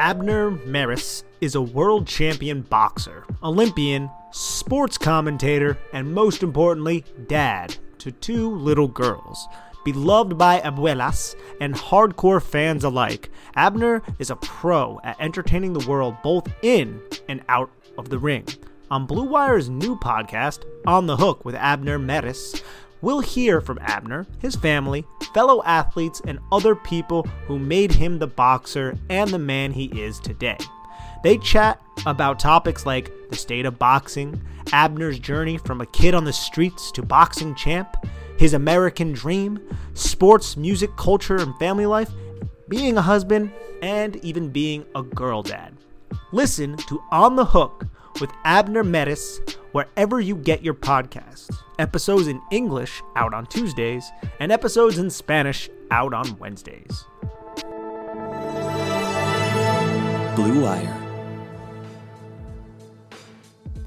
Abner Mares is a world champion boxer, Olympian, sports commentator, and most importantly, dad to two little girls. Beloved by abuelas and hardcore fans alike, Abner is a pro at entertaining the world both in and out of the ring. On Blue Wire's new podcast, On the Hook with Abner Mares, we'll hear from Abner, his family, fellow athletes, and other people who made him the boxer and the man he is today. They chat about topics like the state of boxing, Abner's journey from a kid on the streets to boxing champ, his American dream, sports, music, culture, and family life, being a husband, and even being a girl dad. Listen to On the Hook with Abner Mares wherever you get your podcasts. Episodes in English out on Tuesdays, and episodes in Spanish out on Wednesdays. Blue Wire.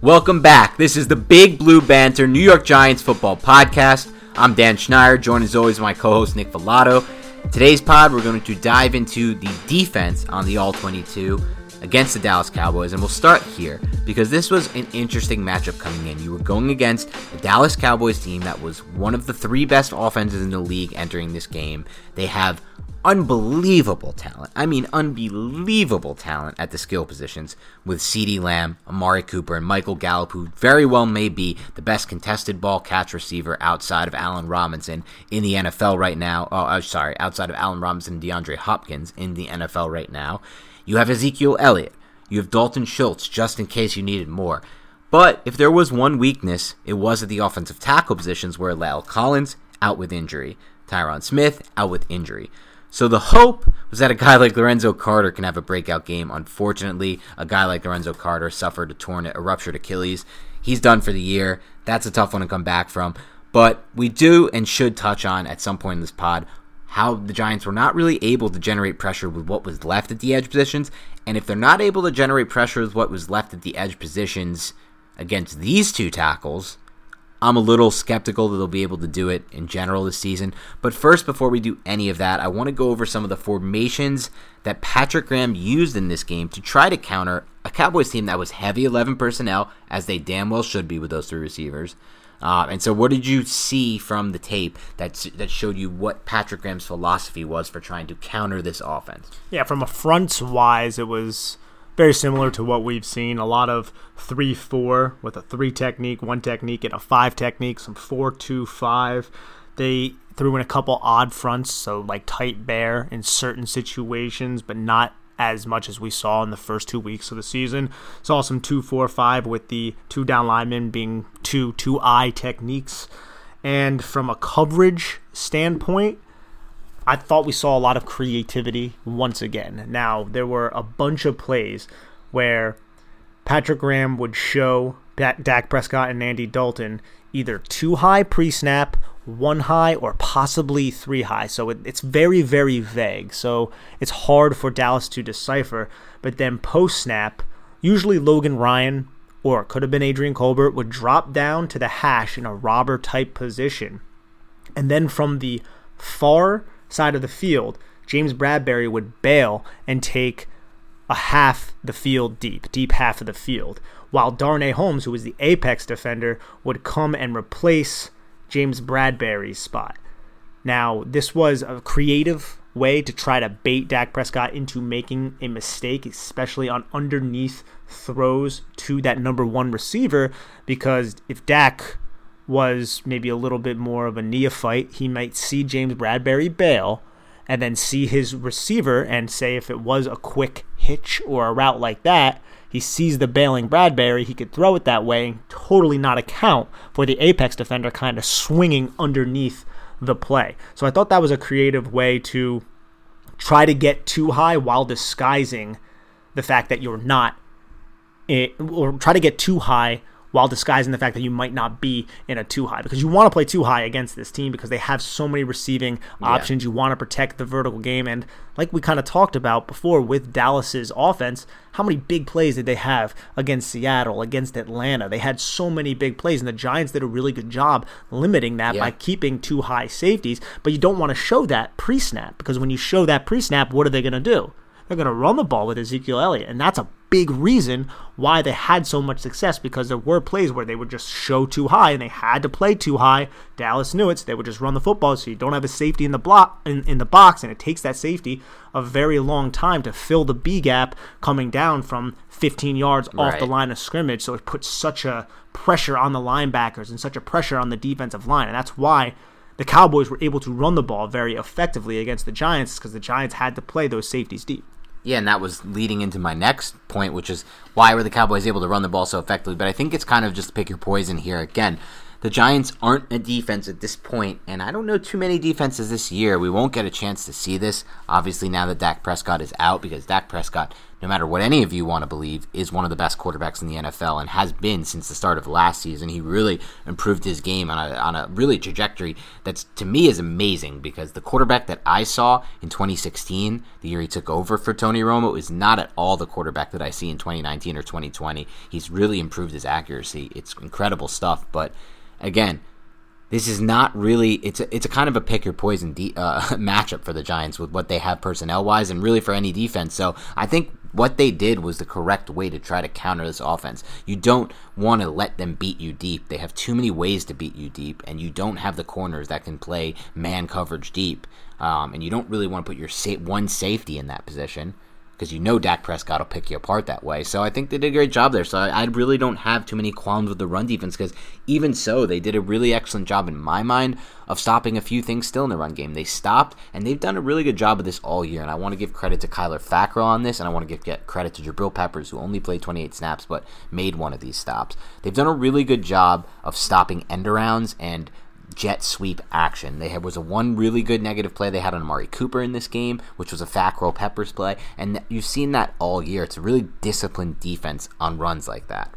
Welcome back. This is the Big Blue Banter New York Giants football podcast. I'm Dan Schneider, joined as always by my co-host Nick Falato. Today's pod, we're going to dive into the defense on the All 22 against the Dallas Cowboys, and we'll start here because this was an interesting matchup coming in. You were going against the Dallas Cowboys team that was one of the three best offenses in the league entering this game. They have unbelievable talent. I mean, unbelievable talent at the skill positions with CeeDee Lamb, Amari Cooper, and Michael Gallup, who very well may be the best contested ball catch receiver outside of Allen Robinson in the NFL right now. Oh, I'm sorry, outside of Allen Robinson and DeAndre Hopkins in the NFL right now. You have Ezekiel Elliott. You have Dalton Schultz, just in case you needed more. But if there was one weakness, it was at the offensive tackle positions where La'el Collins out with injury, Tyron Smith out with injury. So the hope was that a guy like Lorenzo Carter can have a breakout game. Unfortunately, a guy like Lorenzo Carter suffered a torn, a ruptured Achilles. He's done for the year. That's a tough one to come back from. But we do and should touch on at some point in this pod how the Giants were not really able to generate pressure with what was left at the edge positions. And if they're not able to generate pressure with what was left at the edge positions against these two tackles, I'm a little skeptical that they'll be able to do it in general this season. But first, before we do any of that, I want to go over some of the formations that Patrick Graham used in this game to try to counter a Cowboys team that was heavy 11 personnel, as they damn well should be with those three receivers. Uh, and so, what did you see from the tape that that showed you what Patrick Graham's philosophy was for trying to counter this offense? Yeah, from a fronts wise, it was very similar to what we've seen. A lot of three four with a three technique, one technique, and a five technique. Some four two five. They threw in a couple odd fronts, so like tight bear in certain situations, but not as much as we saw in the first two weeks of the season. Saw some two four five with the two down linemen being two two eye techniques. And from a coverage standpoint, I thought we saw a lot of creativity once again. Now, there were a bunch of plays where Patrick Graham would show Dak Prescott and Andy Dalton either two high pre snap, one high, or possibly three high. So it, it's very, very vague. So it's hard for Dallas to decipher. But then post snap, usually Logan Ryan or it could have been Adrian Colbert would drop down to the hash in a robber type position. And then from the far side of the field, James Bradberry would bail and take a half the field deep, deep half of the field, while Darnay Holmes, who was the apex defender, would come and replace James Bradberry's spot. Now, this was a creative way to try to bait Dak Prescott into making a mistake, especially on underneath throws to that number one receiver, because if Dak was maybe a little bit more of a neophyte, he might see James Bradberry bail and then see his receiver and say if it was a quick hitch or a route like that, he sees the bailing Bradberry, he could throw it that way, totally not account for the apex defender kind of swinging underneath the play. So I thought that was a creative way to try to get two high while disguising the fact that you're not, it, or try to get two high while disguising the fact that you might not be in a two high because you want to play two high against this team because they have so many receiving yeah. options. You want to protect the vertical game. And like we kind of talked about before with Dallas's offense, how many big plays did they have against Seattle, against Atlanta? They had so many big plays, and the Giants did a really good job limiting that yeah. by keeping two high safeties. But you don't want to show that pre snap because when you show that pre snap, what are they going to do? They're going to run the ball with Ezekiel Elliott, and that's a big reason why they had so much success because there were plays where they would just show two high and they had to play two high. Dallas knew it, so they would just run the football so you don't have a safety in the block in, in the box, and it takes that safety a very long time to fill the B gap coming down from 15 yards off the line of scrimmage. So it puts such a pressure on the linebackers and such a pressure on the defensive line, and that's why the Cowboys were able to run the ball very effectively against the Giants because the Giants had to play those safeties deep. Yeah, and that was leading into my next point, which is why were the Cowboys able to run the ball so effectively? But I think it's kind of just pick your poison here again. The Giants aren't a defense at this point, and I don't know too many defenses this year. We won't get a chance to see this, obviously, now that Dak Prescott is out, because Dak Prescott, no matter what any of you want to believe, is one of the best quarterbacks in the NFL and has been since the start of last season. He really improved his game on a, on a really trajectory that's, to me, is amazing because the quarterback that I saw in 2016, the year he took over for Tony Romo, is not at all the quarterback that I see in 2019 or 2020. He's really improved his accuracy. It's incredible stuff, but again, this is not really it's a, it's a kind of a pick your poison de- uh, matchup for the Giants with what they have personnel wise and really for any defense. So I think what they did was the correct way to try to counter this offense. You don't want to let them beat you deep. They have too many ways to beat you deep, and you don't have the corners that can play man coverage deep. Um, and you don't really want to put your sa- one safety in that position because you know Dak Prescott will pick you apart that way. So I think they did a great job there. So I, I really don't have too many qualms with the run defense because even so, they did a really excellent job in my mind of stopping a few things still in the run game. They stopped, and they've done a really good job of this all year. And I want to give credit to Kyler Fackrell on this, and I want to give get credit to Jabril Peppers, who only played 28 snaps but made one of these stops. They've done a really good job of stopping end arounds and jet sweep action. They had was a one really good negative play they had on Amari Cooper in this game, which was a Fackrell Peppers play, and you've seen that all year. It's a really disciplined defense on runs like that.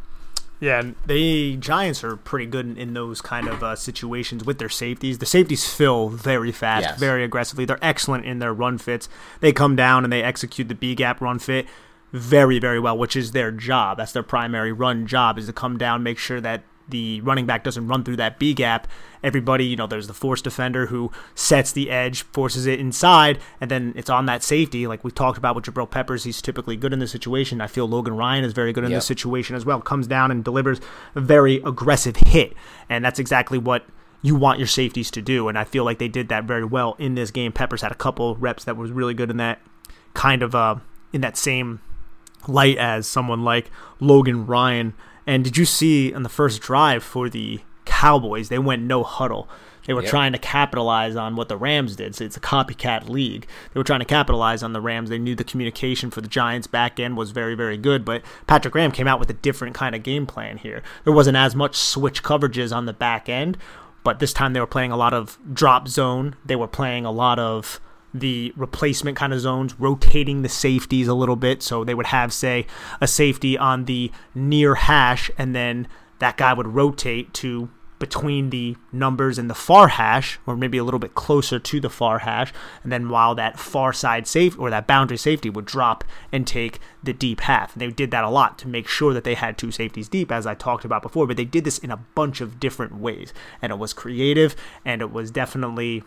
Yeah, the Giants are pretty good in those kind of uh, situations with their safeties. The safeties fill very fast, yes. very aggressively. They're excellent in their run fits. They come down and they execute the B gap run fit very, very well, which is their job. That's their primary run job is to come down, make sure that the running back doesn't run through that B gap, everybody, you know, there's the force defender who sets the edge, forces it inside, and then it's on that safety. Like we talked about with Jabril Peppers, he's typically good in this situation. I feel Logan Ryan is very good in yep. this situation as well. Comes down and delivers a very aggressive hit, and that's exactly what you want your safeties to do. And I feel like they did that very well in this game. Peppers had a couple reps that was really good in that kind of uh, in that same light as someone like Logan Ryan and did you see on the first drive for the Cowboys, they went no huddle. They were yep. trying to capitalize on what the Rams did. So it's a copycat league. They were trying to capitalize on the Rams. They knew the communication for the Giants back end was very, very good. But Patrick Graham came out with a different kind of game plan here. There wasn't as much switch coverages on the back end, but this time they were playing a lot of drop zone. They were playing a lot of the replacement kind of zones, rotating the safeties a little bit. So they would have, say, a safety on the near hash, and then that guy would rotate to between the numbers and the far hash, or maybe a little bit closer to the far hash, and then while that far side safe or that boundary safety would drop and take the deep half. And they did that a lot to make sure that they had two safeties deep, as I talked about before. But they did this in a bunch of different ways, and it was creative, and it was definitely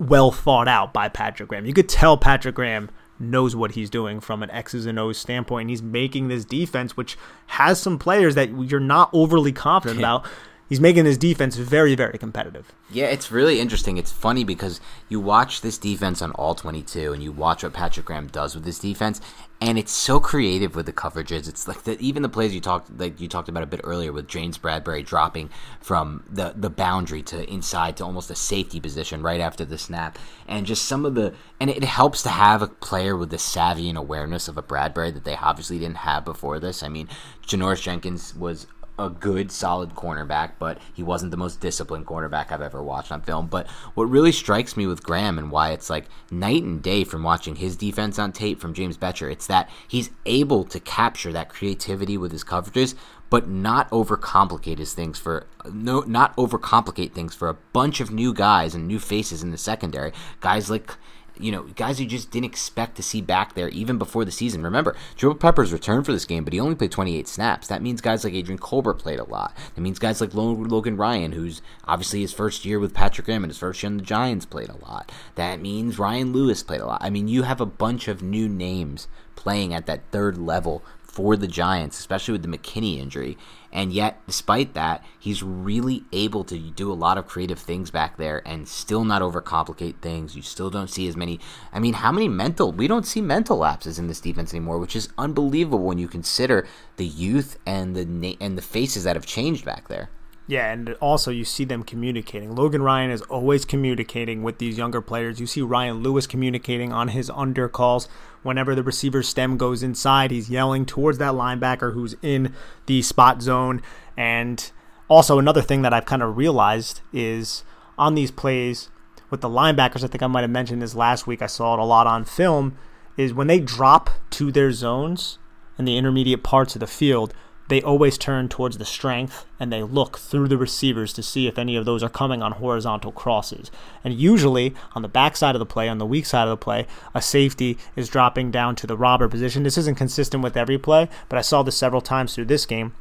well thought out by Patrick Graham. You could tell Patrick Graham knows what he's doing from an X's and O's standpoint. He's making this defense, which has some players that you're not overly confident about he's making his defense very, very competitive. Yeah, it's really interesting. It's funny because you watch this defense on all 22 and you watch what Patrick Graham does with this defense, and it's so creative with the coverages. It's like the, even the plays you talked like you talked about a bit earlier with James Bradberry dropping from the the boundary to inside to almost a safety position right after the snap, and just some of the and it helps to have a player with the savvy and awareness of a Bradberry that they obviously didn't have before this. I mean, Janoris Jenkins was a good, solid cornerback, but he wasn't the most disciplined cornerback I've ever watched on film. But what really strikes me with Graham and why it's like night and day from watching his defense on tape from James Bettcher, it's that he's able to capture that creativity with his coverages, but not overcomplicate his things for no, not overcomplicate things for a bunch of new guys and new faces in the secondary. Guys like you know, guys you just didn't expect to see back there even before the season. Remember, Joe Peppers returned for this game, but he only played 28 snaps. That means guys like Adrian Colbert played a lot. That means guys like Logan Ryan, who's obviously his first year with Patrick Graham and his first year on the Giants, played a lot. That means Ryan Lewis played a lot. I mean, you have a bunch of new names playing at that third level for the Giants, especially with the McKinney injury. And yet, despite that, he's really able to do a lot of creative things back there and still not overcomplicate things. You still don't see as many. I mean, how many mental? We don't see mental lapses in this defense anymore, which is unbelievable when you consider the youth and the and the faces that have changed back there. Yeah, and also you see them communicating. Logan Ryan is always communicating with these younger players. You see Ryan Lewis communicating on his under calls. Whenever the receiver stem goes inside, he's yelling towards that linebacker who's in the spot zone. And also, another thing that I've kind of realized is on these plays with the linebackers, I think I might have mentioned this last week, I saw it a lot on film, is when they drop to their zones in the intermediate parts of the field, they always turn towards the strength and they look through the receivers to see if any of those are coming on horizontal crosses. And usually, on the back side of the play, on the weak side of the play, a safety is dropping down to the robber position. This isn't consistent with every play, but I saw this several times through this game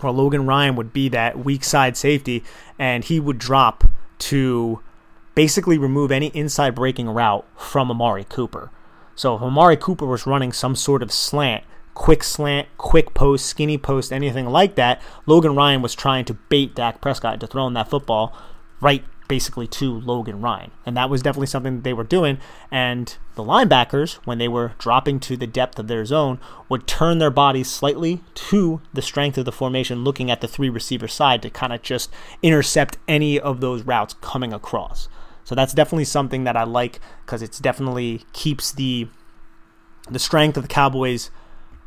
where Logan Ryan would be that weak side safety and he would drop to basically remove any inside breaking route from Amari Cooper. So if Amari Cooper was running some sort of slant, quick slant, quick post, skinny post, anything like that, Logan Ryan was trying to bait Dak Prescott into throwing that football right basically to Logan Ryan. And that was definitely something that they were doing. And the linebackers, when they were dropping to the depth of their zone, would turn their bodies slightly to the strength of the formation, looking at the three receiver side to kind of just intercept any of those routes coming across. So that's definitely something that I like because it's definitely keeps the the strength of the Cowboys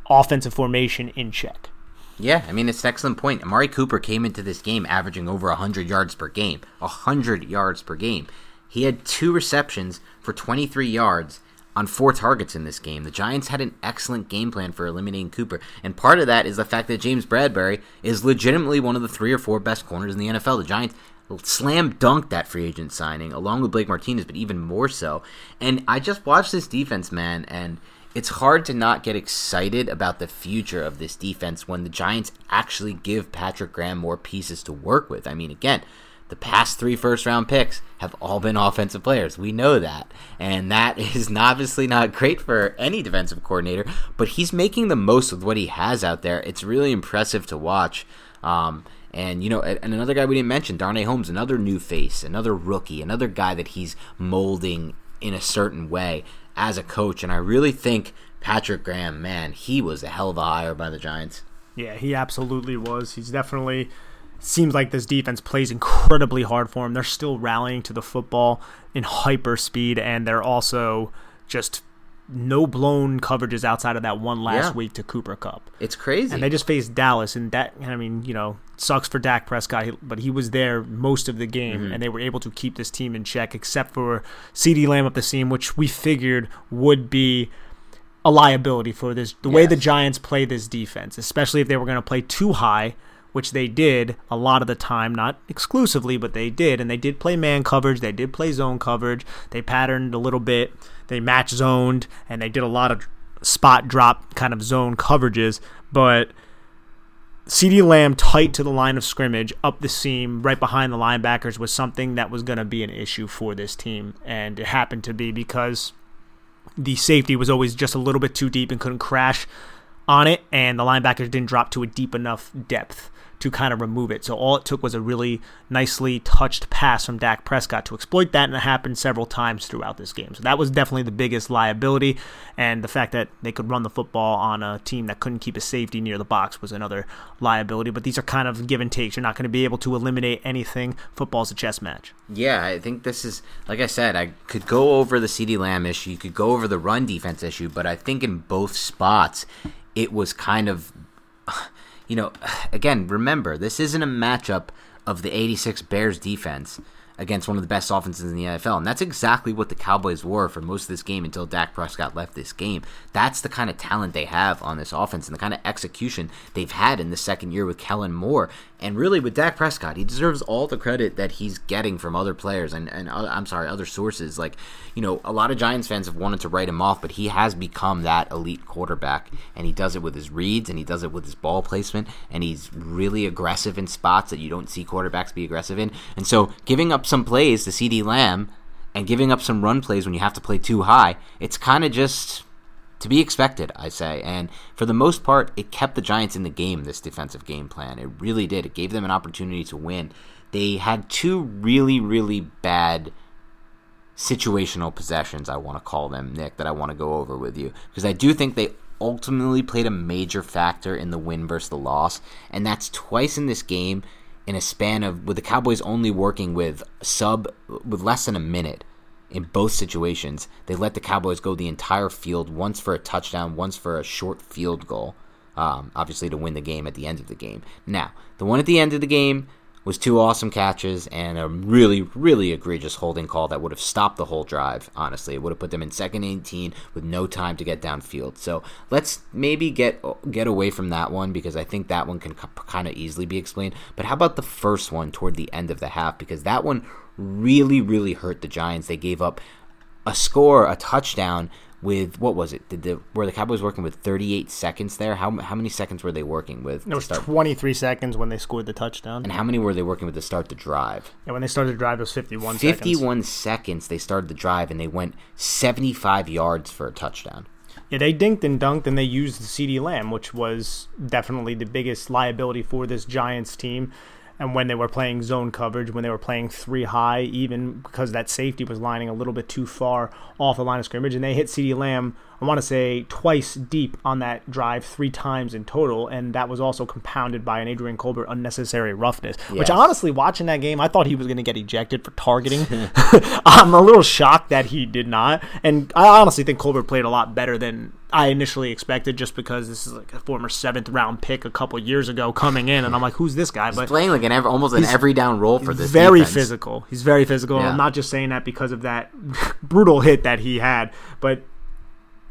offensive formation in check. Yeah, I mean, it's an excellent point. Amari Cooper came into this game averaging over 100 yards per game. 100 yards per game. He had two receptions for 23 yards on four targets in this game. The Giants had an excellent game plan for eliminating Cooper, and part of that is the fact that James Bradberry is legitimately one of the three or four best corners in the NFL. The Giants slam dunked that free agent signing along with Blake Martinez, but even more so. And I just watched this defense, man, and it's hard to not get excited about the future of this defense when the Giants actually give Patrick Graham more pieces to work with. I mean, again, the past three first round picks have all been offensive players. We know that. And that is obviously not great for any defensive coordinator, but he's making the most of what he has out there. It's really impressive to watch. Um, and you know, and another guy we didn't mention, Darnay Holmes, another new face, another rookie, another guy that he's molding in a certain way as a coach. And I really think Patrick Graham, man, he was a hell of a hire by the Giants. Yeah, he absolutely was. He's definitely seems like this defense plays incredibly hard for him. They're still rallying to the football in hyper speed, and they're also just no blown coverages outside of that one last yeah. week to Cooper Kupp. It's crazy. And they just faced Dallas, and that I mean, you know, sucks for Dak Prescott, but he was there most of the game, mm-hmm. and they were able to keep this team in check, except for CeeDee Lamb up the seam, which we figured would be a liability for this. The yes. way the Giants play this defense, especially if they were going to play two high, which they did a lot of the time, not exclusively, but they did, and they did play man coverage, they did play zone coverage, they patterned a little bit, they match zoned, and they did a lot of spot drop kind of zone coverages, but CeeDee Lamb tight to the line of scrimmage, up the seam, right behind the linebackers, was something that was going to be an issue for this team. And it happened to be because the safety was always just a little bit too deep and couldn't crash on it, and the linebackers didn't drop to a deep enough depth to kind of remove it. So all it took was a really nicely touched pass from Dak Prescott to exploit that, and it happened several times throughout this game. So that was definitely the biggest liability, and the fact that they could run the football on a team that couldn't keep a safety near the box was another liability. But these are kind of give and takes. You're not going to be able to eliminate anything. Football's a chess match. Yeah, I think this is like I said. I could go over the CeeDee Lamb issue. You could go over the run defense issue, but I think in both spots it was kind of you know, again, remember, this isn't a matchup of the 86 Bears defense against one of the best offenses in the NFL. And that's exactly what the Cowboys were for most of this game until Dak Prescott left this game. That's the kind of talent they have on this offense and the kind of execution they've had in the second year with Kellen Moore. And really, with Dak Prescott, he deserves all the credit that he's getting from other players and, and uh, I'm sorry, other sources. Like, you know, a lot of Giants fans have wanted to write him off, but he has become that elite quarterback. And he does it with his reads and he does it with his ball placement. And he's really aggressive in spots that you don't see quarterbacks be aggressive in. And so, giving up some plays to CeeDee Lamb and giving up some run plays when you have to play two high, it's kind of just to be expected, I say. And for the most part, it kept the Giants in the game, this defensive game plan. It really did. It gave them an opportunity to win. They had two really, really bad situational possessions, I want to call them, Nick, that I want to go over with you. Because I do think they ultimately played a major factor in the win versus the loss. And that's twice in this game in a span of with the Cowboys only working with sub with less than a minute in both situations. They let the Cowboys go the entire field, once for a touchdown, once for a short field goal, um, obviously to win the game at the end of the game. Now, the one at the end of the game was two awesome catches and a really, really egregious holding call that would have stopped the whole drive, honestly. It would have put them in second 18 with no time to get downfield. So let's maybe get get away from that one because I think that one can kind of easily be explained. But how about the first one toward the end of the half? Because that one really, really hurt the Giants. They gave up a score, a touchdown with what was it? Did the were the Cowboys working with 38 seconds there? How how many seconds were they working with? It was 23 seconds when they scored the touchdown. And how many were they working with to start the drive? Yeah, when they started the drive, it was 51. 51 seconds. seconds they started the drive, and they went 75 yards for a touchdown. Yeah, they dinked and dunked, and they used the CeeDee Lamb, which was definitely the biggest liability for this Giants team and when they were playing zone coverage, when they were playing three high, even because that safety was lining a little bit too far off the line of scrimmage, and they hit CeeDee Lamb, I want to say twice deep on that drive, three times in total, and that was also compounded by an Adrian Colbert unnecessary roughness. Yes. Which honestly, watching that game, I thought he was going to get ejected for targeting. I'm a little shocked that he did not, and I honestly think Colbert played a lot better than I initially expected just because this is like a former seventh round pick a couple years ago coming in, and I'm like, who's this guy? He's but playing like an every, almost an every down role for this. Very defense. physical. He's very physical. Yeah. I'm not just saying that because of that brutal hit that he had, but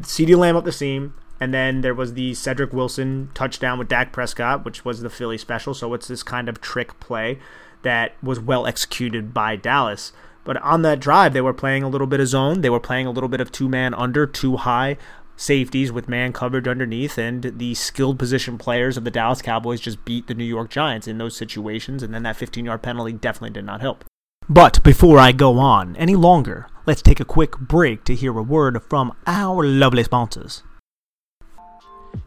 CeeDee Lamb up the seam, and then there was the Cedric Wilson touchdown with Dak Prescott, which was the Philly special. So it's this kind of trick play that was well executed by Dallas. But on that drive, they were playing a little bit of zone. They were playing a little bit of two man under, two high safeties with man coverage underneath, and the skilled position players of the Dallas Cowboys just beat the New York Giants in those situations, and then that 15 yard penalty definitely did not help. But before I go on any longer, let's take a quick break to hear a word from our lovely sponsors.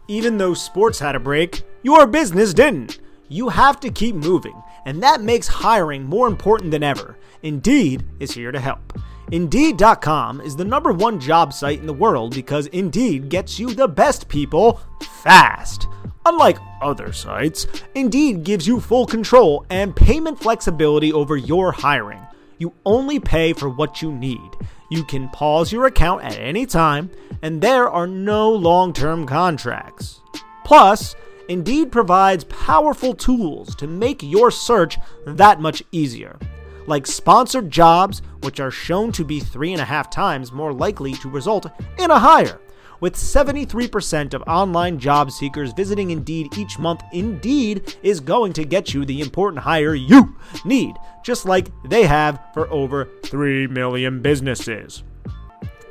Even though sports had a break, your business didn't. You have to keep moving, and that makes hiring more important than ever. Indeed is here to help. Indeed.com is the number one job site in the world because Indeed gets you the best people fast. Unlike other sites, Indeed gives you full control and payment flexibility over your hiring. You only pay for what you need. You can pause your account at any time, and there are no long term contracts. Plus, Indeed provides powerful tools to make your search that much easier. Like sponsored jobs, which are shown to be three and a half times more likely to result in a hire. With 73% of online job seekers visiting Indeed each month, Indeed is going to get you the important hire you need, just like they have for over 3 million businesses.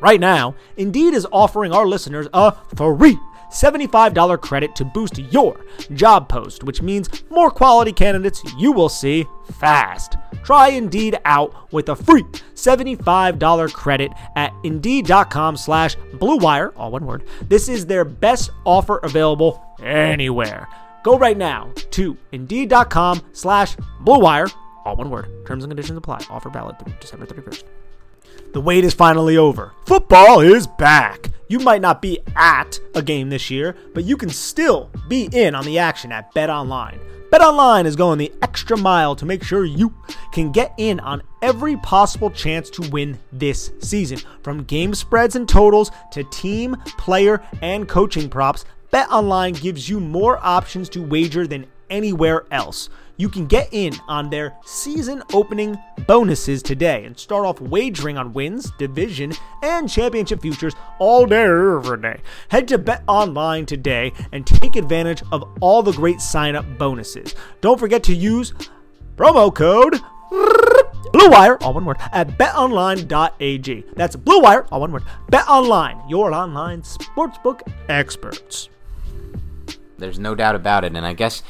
Right now, Indeed is offering our listeners a free $75 credit to boost your job post, which means more quality candidates you will see fast. Try Indeed out with a free $75 credit at Indeed.com slash BlueWire, all one word. This is their best offer available anywhere. Go right now to Indeed.com slash BlueWire, all one word. Terms and conditions apply. Offer valid through December 31st. The wait is finally over. Football is back. You might not be at a game this year, but you can still be in on the action at Bet Online. BetOnline is going the extra mile to make sure you can get in on every possible chance to win this season. From game spreads and totals to team, player, and coaching props, BetOnline gives you more options to wager than anywhere else. You can get in on their season opening bonuses today and start off wagering on wins, division, and championship futures all day, every day. Head to Bet Online today and take advantage of all the great sign up bonuses. Don't forget to use promo code Blue Wire, all one word, at betonline.ag. That's Blue Wire, all one word. Bet Online, your online sportsbook experts. There's no doubt about it, and I guess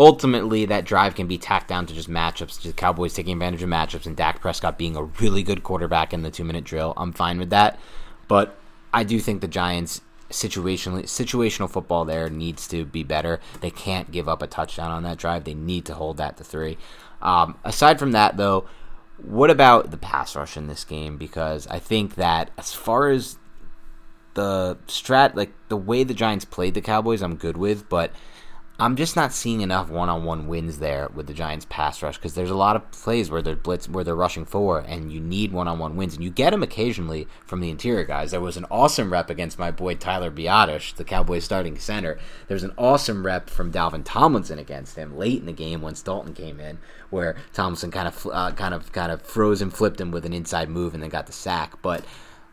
ultimately that drive can be tacked down to just matchups, just Cowboys taking advantage of matchups, and Dak Prescott being a really good quarterback in the two minute drill. I'm fine with that, but I do think the Giants situationally situational football there needs to be better. They can't give up a touchdown on that drive. They need to hold that to three. Um, aside from that, though, what about the pass rush in this game? Because I think that as far as the strat, like the way the Giants played the Cowboys, I'm good with, but I'm just not seeing enough one-on-one wins there with the Giants pass rush because there's a lot of plays where they're blitz where they're rushing four and you need one-on-one wins and you get them occasionally from the interior guys. There was an awesome rep against my boy Tyler Biadasz, the Cowboys starting center. There's an awesome rep from Dalvin Tomlinson against him late in the game once Dalton came in, where Tomlinson kind of uh, kind of kind of froze and flipped him with an inside move and then got the sack, but.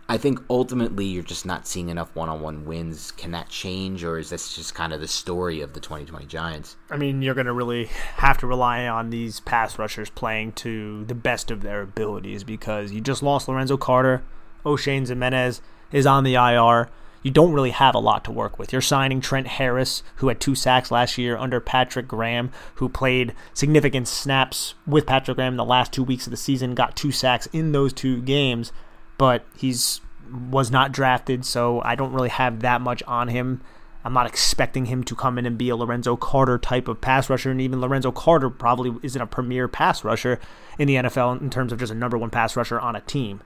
I think ultimately you're just not seeing enough one-on-one wins. Can that change, or is this just kind of the story of the 2020 Giants? I mean, you're going to really have to rely on these pass rushers playing to the best of their abilities because you just lost Lorenzo Carter, Oshane Ximines is on the IR. You don't really have a lot to work with. You're signing Trent Harris, who had two sacks last year under Patrick Graham, who played significant snaps with Patrick Graham in the last two weeks of the season, got two sacks in those two games but he's was not drafted, so I don't really have that much on him. I'm not expecting him to come in and be a Lorenzo Carter type of pass rusher, and even Lorenzo Carter probably isn't a premier pass rusher in the NFL in terms of just a number one pass rusher on a team.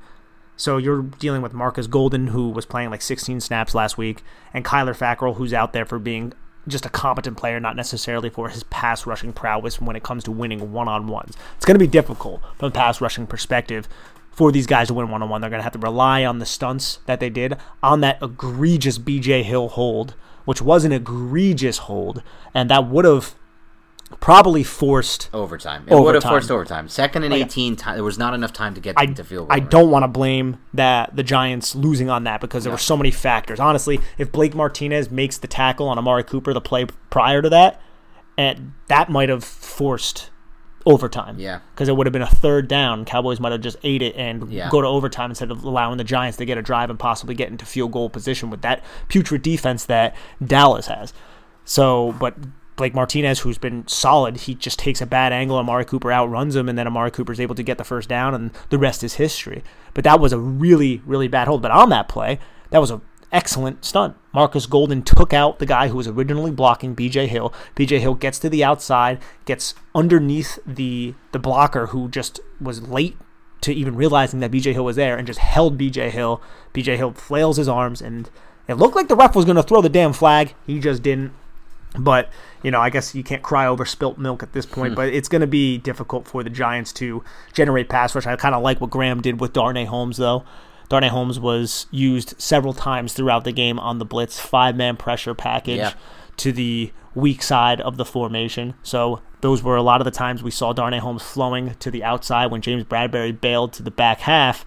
So you're dealing with Marcus Golden, who was playing like 16 snaps last week, and Kyler Fackrell, who's out there for being just a competent player, not necessarily for his pass rushing prowess when it comes to winning one on ones. It's going to be difficult from a pass rushing perspective for these guys to win one on one. They're going to have to rely on the stunts that they did on that egregious BJ Hill hold, which was an egregious hold, and that would have probably forced overtime. It overtime. would have forced overtime. Second and like, 18, time, there was not enough time to get I, to field goal. I don't want to blame that the Giants losing on that because there no. were so many factors. Honestly, if Blake Martinez makes the tackle on Amari Cooper the play prior to that, and that might have forced overtime. Yeah. Because it would have been a third down. Cowboys might have just ate it and yeah. go to overtime instead of allowing the Giants to get a drive and possibly get into field goal position with that putrid defense that Dallas has. So, but Blake Martinez, who's been solid, he just takes a bad angle. Amari Cooper outruns him, and then Amari Cooper's able to get the first down, and the rest is history. But that was a really, really bad hold. But on that play, that was a excellent stunt. Marcus Golden took out the guy who was originally blocking BJ Hill. BJ Hill gets to the outside, gets underneath the the blocker who just was late to even realizing that BJ Hill was there and just held BJ Hill. BJ Hill flails his arms and it looked like the ref was going to throw the damn flag. He just didn't. But, you know, I guess you can't cry over spilt milk at this point, hmm. but it's going to be difficult for the Giants to generate pass rush. I kind of like what Graham did with Darnay Holmes, though. Darnay Holmes was used several times throughout the game on the blitz five man pressure package yeah. to the weak side of the formation. So those were a lot of the times we saw Darnay Holmes flowing to the outside when James Bradberry bailed to the back half.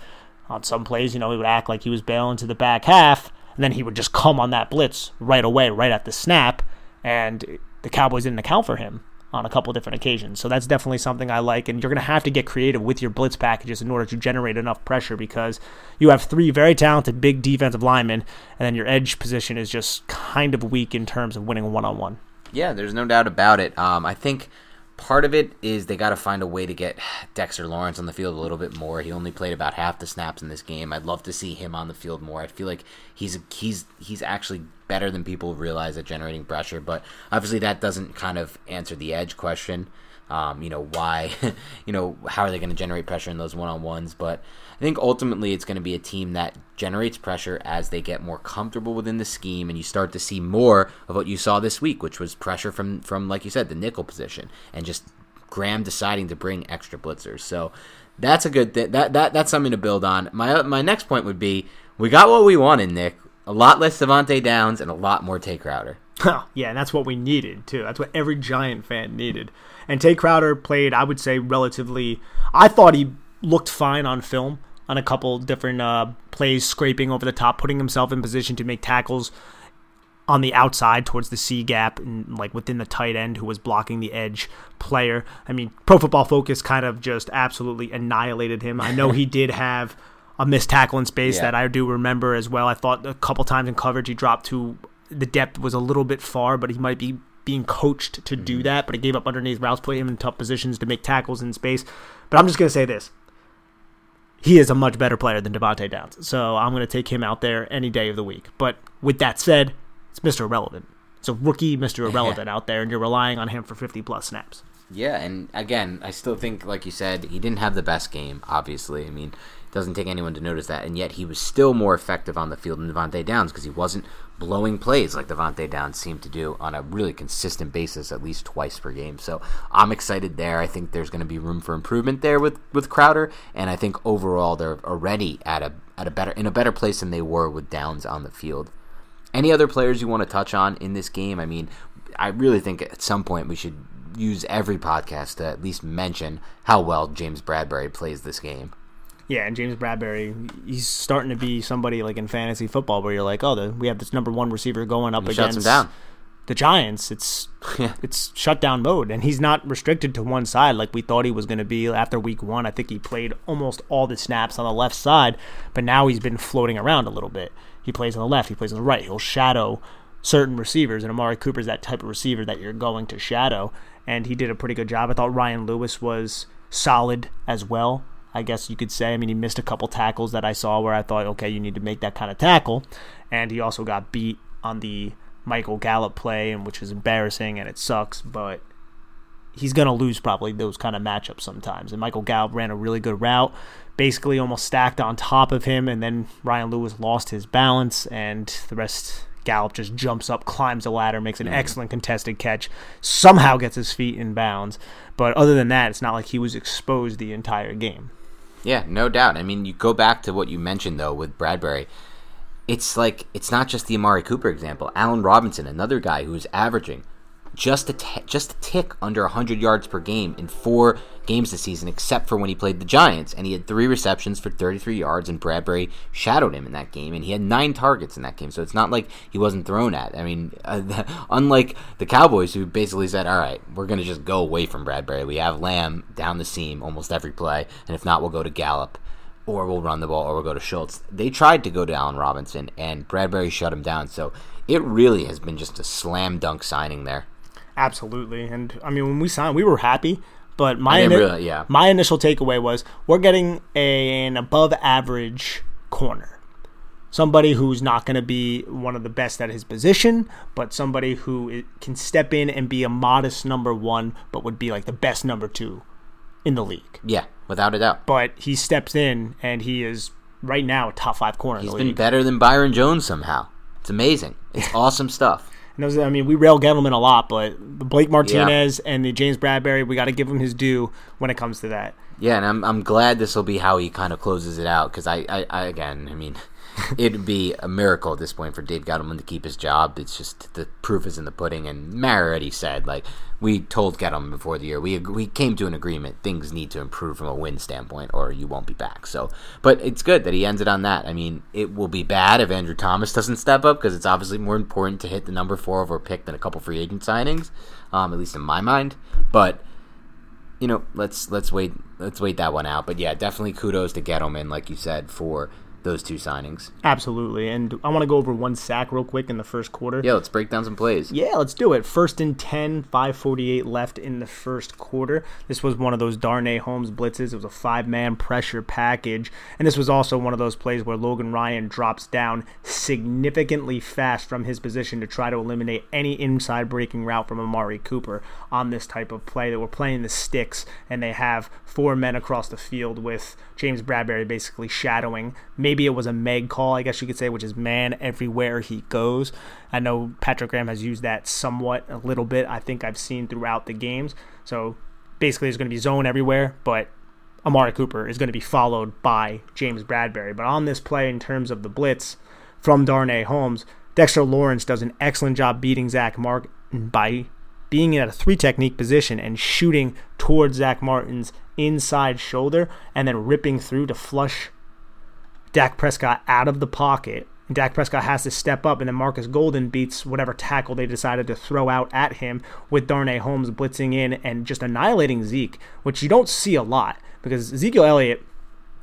On some plays, you know, he would act like he was bailing to the back half, and then he would just come on that blitz right away, right at the snap, and the Cowboys didn't account for him on a couple different occasions. So that's definitely something I like. And you're going to have to get creative with your blitz packages in order to generate enough pressure because you have three very talented big defensive linemen, and then your edge position is just kind of weak in terms of winning one on one. Yeah, there's no doubt about it. Um, I think part of it is they got to find a way to get Dexter Lawrence on the field a little bit more. He only played about half the snaps in this game. I'd love to see him on the field more. I feel like he's he's he's actually better than people realize at generating pressure, but obviously that doesn't kind of answer the edge question. Um, you know why? you know how are they going to generate pressure in those one on ones? But I think ultimately it's going to be a team that generates pressure as they get more comfortable within the scheme, and you start to see more of what you saw this week, which was pressure from from like you said the nickel position, and just Graham deciding to bring extra blitzers. So that's a good th- that that that's something to build on. My my next point would be we got what we wanted, Nick. A lot less Devante Downs and a lot more Tae Crowder. yeah, and that's what we needed too. That's what every Giant fan needed. And Tae Crowder played, I would say, relatively. I thought he looked fine on film on a couple different uh, plays, scraping over the top, putting himself in position to make tackles on the outside towards the C gap and like within the tight end who was blocking the edge player. I mean, Pro Football Focus kind of just absolutely annihilated him. I know he did have a missed tackle in space yeah. that I do remember as well. I thought a couple times in coverage he dropped to the depth was a little bit far, but he might be being coached to do mm-hmm. that. But he gave up underneath routes, put him in tough positions to make tackles in space. But I'm just gonna say this: he is a much better player than Devante Downs. So I'm gonna take him out there any day of the week. But with that said, it's Mr. Irrelevant. It's a rookie Mr. Irrelevant out there, and you're relying on him for 50 plus snaps. Yeah, and again, I still think, like you said, he didn't have the best game. Obviously, I mean, doesn't take anyone to notice that, and yet he was still more effective on the field than Devante Downs because he wasn't blowing plays like Devante Downs seemed to do on a really consistent basis, at least twice per game. So I'm excited there. I think there's going to be room for improvement there with, with Crowder, and I think overall they're already at a at a better in a better place than they were with Downs on the field. Any other players you want to touch on in this game? I mean, I really think at some point we should use every podcast to at least mention how well James Bradberry plays this game. Yeah, and James Bradberry, he's starting to be somebody like in fantasy football where you're like, oh, the, we have this number one receiver going up against the Giants. It's it's shutdown mode, and he's not restricted to one side like we thought he was going to be after week one. I think he played almost all the snaps on the left side, but now he's been floating around a little bit. He plays on the left, he plays on the right. He'll shadow certain receivers, and Amari Cooper's that type of receiver that you're going to shadow, and he did a pretty good job. I thought Ryan Lewis was solid as well. I guess you could say. I mean, he missed a couple tackles that I saw where I thought, okay, you need to make that kind of tackle. And he also got beat on the Michael Gallup play, and which is embarrassing and it sucks, but he's going to lose probably those kind of matchups sometimes. And Michael Gallup ran a really good route, basically almost stacked on top of him, and then Ryan Lewis lost his balance, and the rest Gallup just jumps up, climbs the ladder, makes an excellent contested catch, somehow gets his feet in bounds. But other than that, it's not like he was exposed the entire game. Yeah, no doubt. I mean, you go back to what you mentioned though with Bradberry. It's like it's not just the Amari Cooper example. Allen Robinson, another guy who's averaging just a t- just a tick under 100 yards per game in four games this season, except for when he played the Giants, and he had three receptions for 33 yards, and Bradberry shadowed him in that game, and he had nine targets in that game. So it's not like he wasn't thrown at. I mean, uh, unlike the Cowboys, who basically said, "All right, we're going to just go away from Bradberry. We have Lamb down the seam almost every play, and if not, we'll go to Gallup." Or we'll run the ball, or we'll go to Schultz. They tried to go to Allen Robinson, and Bradberry shut him down. So it really has been just a slam dunk signing there. Absolutely, and I mean when we signed, we were happy. But my ini- really, yeah. my initial takeaway was we're getting a, an above average corner, somebody who's not going to be one of the best at his position, but somebody who can step in and be a modest number one, but would be like the best number two in the league. Yeah, without a doubt. But he steps in and he is right now a top five corner. He's been better than Byron Jones somehow. It's amazing. It's awesome stuff. And I mean, we rail Gettleman a lot, but Blake Martinez yeah. and the James Bradberry, we got to give him his due when it comes to that. Yeah, and I'm I'm glad this will be how he kind of closes it out because I, I, I again, I mean, it'd be a miracle at this point for Dave Gettleman to keep his job. It's just the proof is in the pudding. And Mara already said, like we told Gettleman before the year, we we came to an agreement. Things need to improve from a win standpoint, or you won't be back. So, but it's good that he ended on that. I mean, it will be bad if Andrew Thomas doesn't step up because it's obviously more important to hit the number four over pick than a couple free agent signings, um, at least in my mind. But you know, let's let's wait let's wait that one out. But yeah, definitely kudos to Gettleman, like you said, for those two signings. Absolutely. And I want to go over one sack real quick in the first quarter. Yeah, let's break down some plays. Yeah, let's do it. First and 10, 548 left in the first quarter. This was one of those Darnay Holmes blitzes. It was a five man pressure package. And this was also one of those plays where Logan Ryan drops down significantly fast from his position to try to eliminate any inside breaking route from Amari Cooper on this type of play that we're playing the sticks and they have four men across the field with James Bradberry basically shadowing. Maybe it was a Meg call, I guess you could say, which is man everywhere he goes. I know Patrick Graham has used that somewhat a little bit. I think I've seen throughout the games. So basically, there's going to be zone everywhere, but Amari Cooper is going to be followed by James Bradberry. But on this play, in terms of the blitz from Darnay Holmes, Dexter Lawrence does an excellent job beating Zach Martin by being in a three technique position and shooting towards Zach Martin's inside shoulder and then ripping through to flush Dak Prescott out of the pocket. Dak Prescott has to step up, and then Marcus Golden beats whatever tackle they decided to throw out at him with Darnay Holmes blitzing in and just annihilating Zeke, which you don't see a lot because Ezekiel Elliott,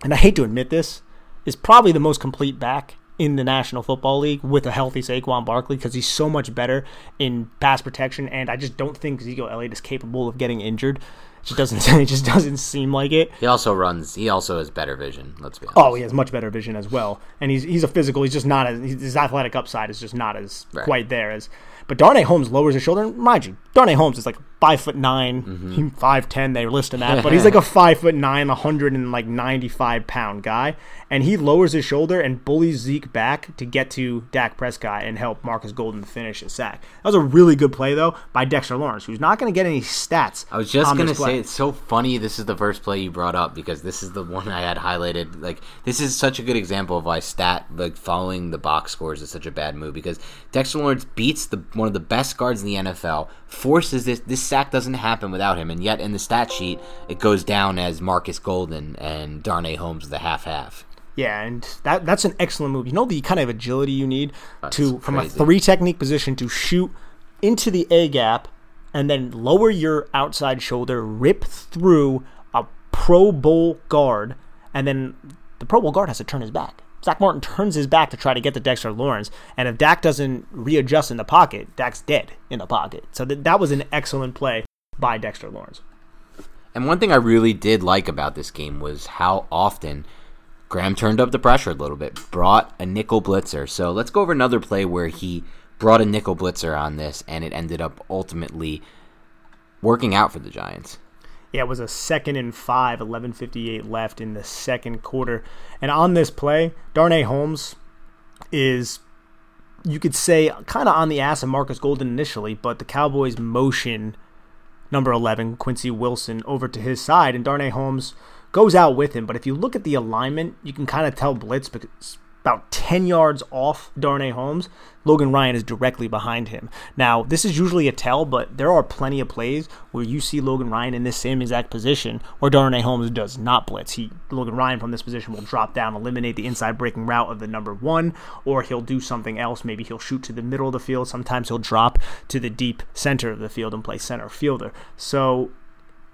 and I hate to admit this, is probably the most complete back in the National Football League with a healthy Saquon Barkley because he's so much better in pass protection, and I just don't think Ezekiel Elliott is capable of getting injured. It just doesn't. It just doesn't seem like it. He also runs. He also has better vision. Let's be honest. Oh, he has much better vision as well, and he's he's a physical. He's just not as his athletic upside is just not as right. quite there as. But Darnay Holmes lowers his shoulder. And mind you, Darnay Holmes is like five foot 9 mm-hmm. five ten. They list him at, but he's like a five foot nine, hundred and like ninety five pound guy, and he lowers his shoulder and bullies Zeke back to get to Dak Prescott and help Marcus Golden finish his sack. That was a really good play though by Dexter Lawrence, who's not going to get any stats. I was just going to say it's so funny. This is the first play you brought up because this is the one I had highlighted. Like this is such a good example of why stat like following the box scores is such a bad move because Dexter Lawrence beats the one of the best guards in the NFL, forces this this sack doesn't happen without him, and yet in the stat sheet it goes down as Marcus Golden and Darnay Holmes the half half. Yeah, and that that's an excellent move. You know the kind of agility you need that's to from crazy. a three technique position to shoot into the A gap and then lower your outside shoulder, rip through a Pro Bowl guard, and then the Pro Bowl guard has to turn his back. Zach Martin turns his back to try to get to Dexter Lawrence, and if Dak doesn't readjust in the pocket, Dak's dead in the pocket. So th- that was an excellent play by Dexter Lawrence. And one thing I really did like about this game was how often Graham turned up the pressure a little bit, brought a nickel blitzer. So let's go over another play where he brought a nickel blitzer on this, and it ended up ultimately working out for the Giants. Yeah, it was a second and five, 11.58 left in the second quarter. And on this play, Darnay Holmes is, you could say, kind of on the ass of Marcus Golden initially, but the Cowboys motion number 11, Quincy Wilson, over to his side, and Darnay Holmes – goes out with him. But if you look at the alignment, you can kind of tell Blitz because about 10 yards off Darnay Holmes, Logan Ryan is directly behind him. Now, this is usually a tell, but there are plenty of plays where you see Logan Ryan in this same exact position where Darnay Holmes does not blitz. He Logan Ryan from this position will drop down, eliminate the inside breaking route of the number one, or he'll do something else. Maybe he'll shoot to the middle of the field. Sometimes he'll drop to the deep center of the field and play center fielder. So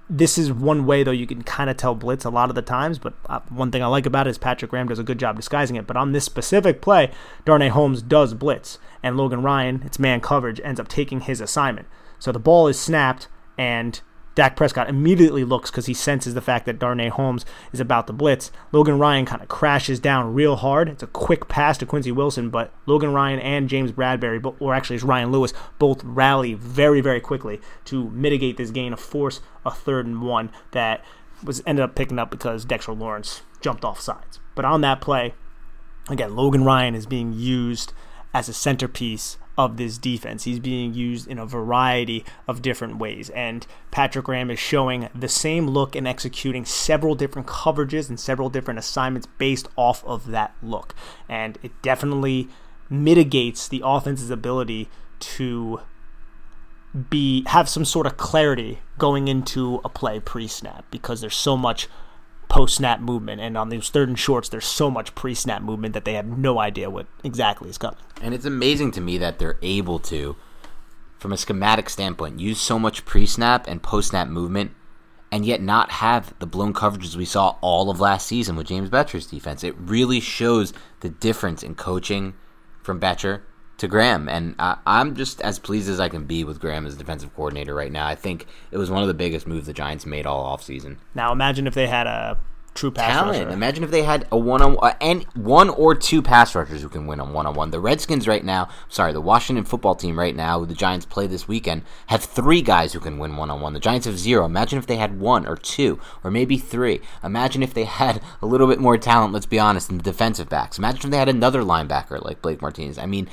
this is one way though you can kind of tell blitz a lot of the times but uh, one thing i like about it is patrick graham does a good job disguising it but on this specific play darnay holmes does blitz and logan ryan it's man coverage ends up taking his assignment. So the ball is snapped and Dak Prescott immediately looks because he senses the fact that Darnay Holmes is about to blitz. Logan Ryan kind of crashes down real hard. It's a quick pass to Quincy Wilson, but Logan Ryan and James Bradberry, or actually it's Ryan Lewis, both rally very, very quickly to mitigate this gain of force, a third and one that was ended up picking up because Dexter Lawrence jumped off sides. But on that play, again, Logan Ryan is being used as a centerpiece of this defense. He's being used in a variety of different ways. And Patrick Graham is showing the same look and executing several different coverages and several different assignments based off of that look. And it definitely mitigates the offense's ability to be have some sort of clarity going into a play pre-snap because there's so much post-snap movement and on these third and shorts there's so much pre-snap movement that they have no idea what exactly is coming. And it's amazing to me that they're able to from a schematic standpoint use so much pre-snap and post-snap movement and yet not have the blown coverages we saw all of last season with James Bettcher's defense. It really shows the difference in coaching from Bettcher to Graham, and I, am just as pleased as I can be with Graham as defensive coordinator right now. I think it was one of the biggest moves the Giants made all offseason. Now imagine if they had a true pass talent. rusher. Imagine if they had a one on uh, and one or two pass rushers who can win on one on one. The Redskins right now, sorry, the Washington football team right now, who the Giants play this weekend, have three guys who can win one on one. The Giants have zero. Imagine if they had one or two or maybe three. Imagine if they had a little bit more talent. Let's be honest, in the defensive backs. Imagine if they had another linebacker like Blake Martinez. I mean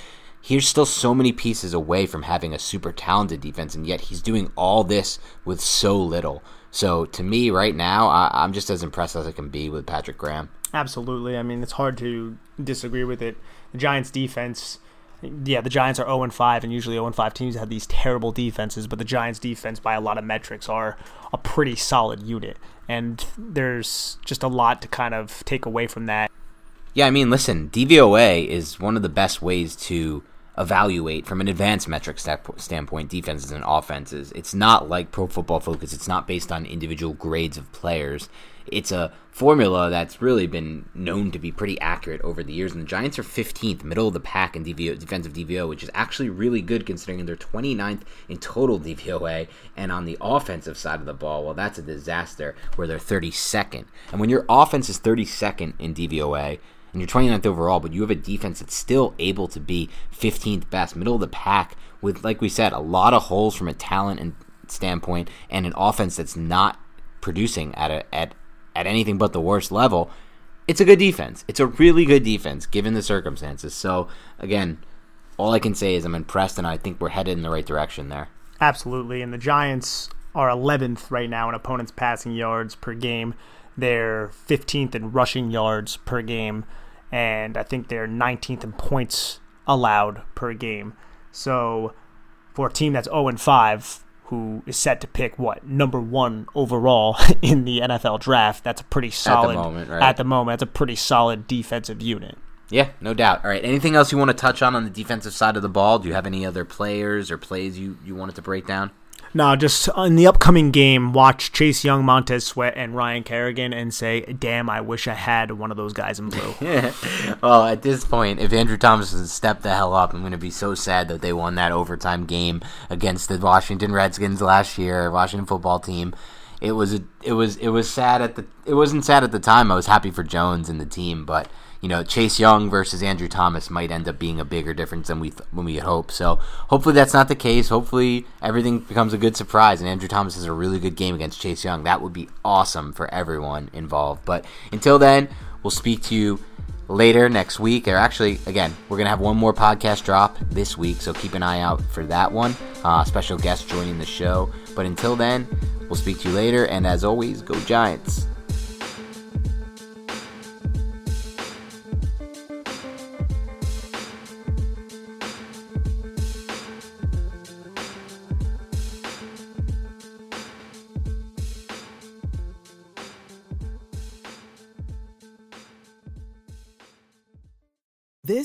he's still so many pieces away from having a super talented defense, and yet he's doing all this with so little. So to me, right now, I, am just as impressed as I can be with Patrick Graham. Absolutely. I mean, it's hard to disagree with it. The Giants' defense, yeah, the Giants are 0 5, and usually 0 5 teams have these terrible defenses, but the Giants' defense, by a lot of metrics, are a pretty solid unit. And there's just a lot to kind of take away from that. Yeah, I mean, listen, DVOA is one of the best ways to evaluate from an advanced metric standpoint defenses and offenses. It's not like Pro Football Focus. It's not based on individual grades of players. It's a formula that's really been known to be pretty accurate over the years. And the Giants are 15th, middle of the pack in DVO, defensive DVO, which is actually really good considering they're 29th in total DVOA. And on the offensive side of the ball, well, that's a disaster where they're 32nd. And when your offense is 32nd in DVOA, and you're 29th overall, but you have a defense that's still able to be 15th best, middle of the pack, with, like we said, a lot of holes from a talent and standpoint, and an offense that's not producing at a, at at anything but the worst level. It's a good defense. It's a really good defense given the circumstances. So again, all I can say is I'm impressed, and I think we're headed in the right direction there. Absolutely, and the Giants are 11th right now in opponents' passing yards per game. They're 15th in rushing yards per game and I think they're 19th in points allowed per game. So for a team that's 0 and 5, who is set to pick what number one overall in the NFL draft, that's a pretty solid at the moment. Right? At the moment, that's a pretty solid defensive unit. Yeah, no doubt. All right. Anything else you want to touch on on the defensive side of the ball? Do you have any other players or plays you, you wanted to break down? No, just in the upcoming game, watch Chase Young, Montez Sweat, and Ryan Kerrigan and say, damn, I wish I had one of those guys in blue. Well, at this point, if Andrew Thomas doesn't step the hell up, I'm going to be so sad that they won that overtime game against the Washington Redskins last year, Washington football team. It was it was it was sad at the it wasn't sad at the time. I was happy for Jones and the team, but you know, Chase Young versus Andrew Thomas might end up being a bigger difference than we th- when we had hoped. So hopefully that's not the case. Hopefully everything becomes a good surprise and Andrew Thomas has a really good game against Chase Young. That would be awesome for everyone involved. But until then, we'll speak to you later next week. Or actually, again, we're gonna have one more podcast drop this week, so keep an eye out for that one. Uh, special guest joining the show. But until then, we'll speak to you later. And as always, go Giants.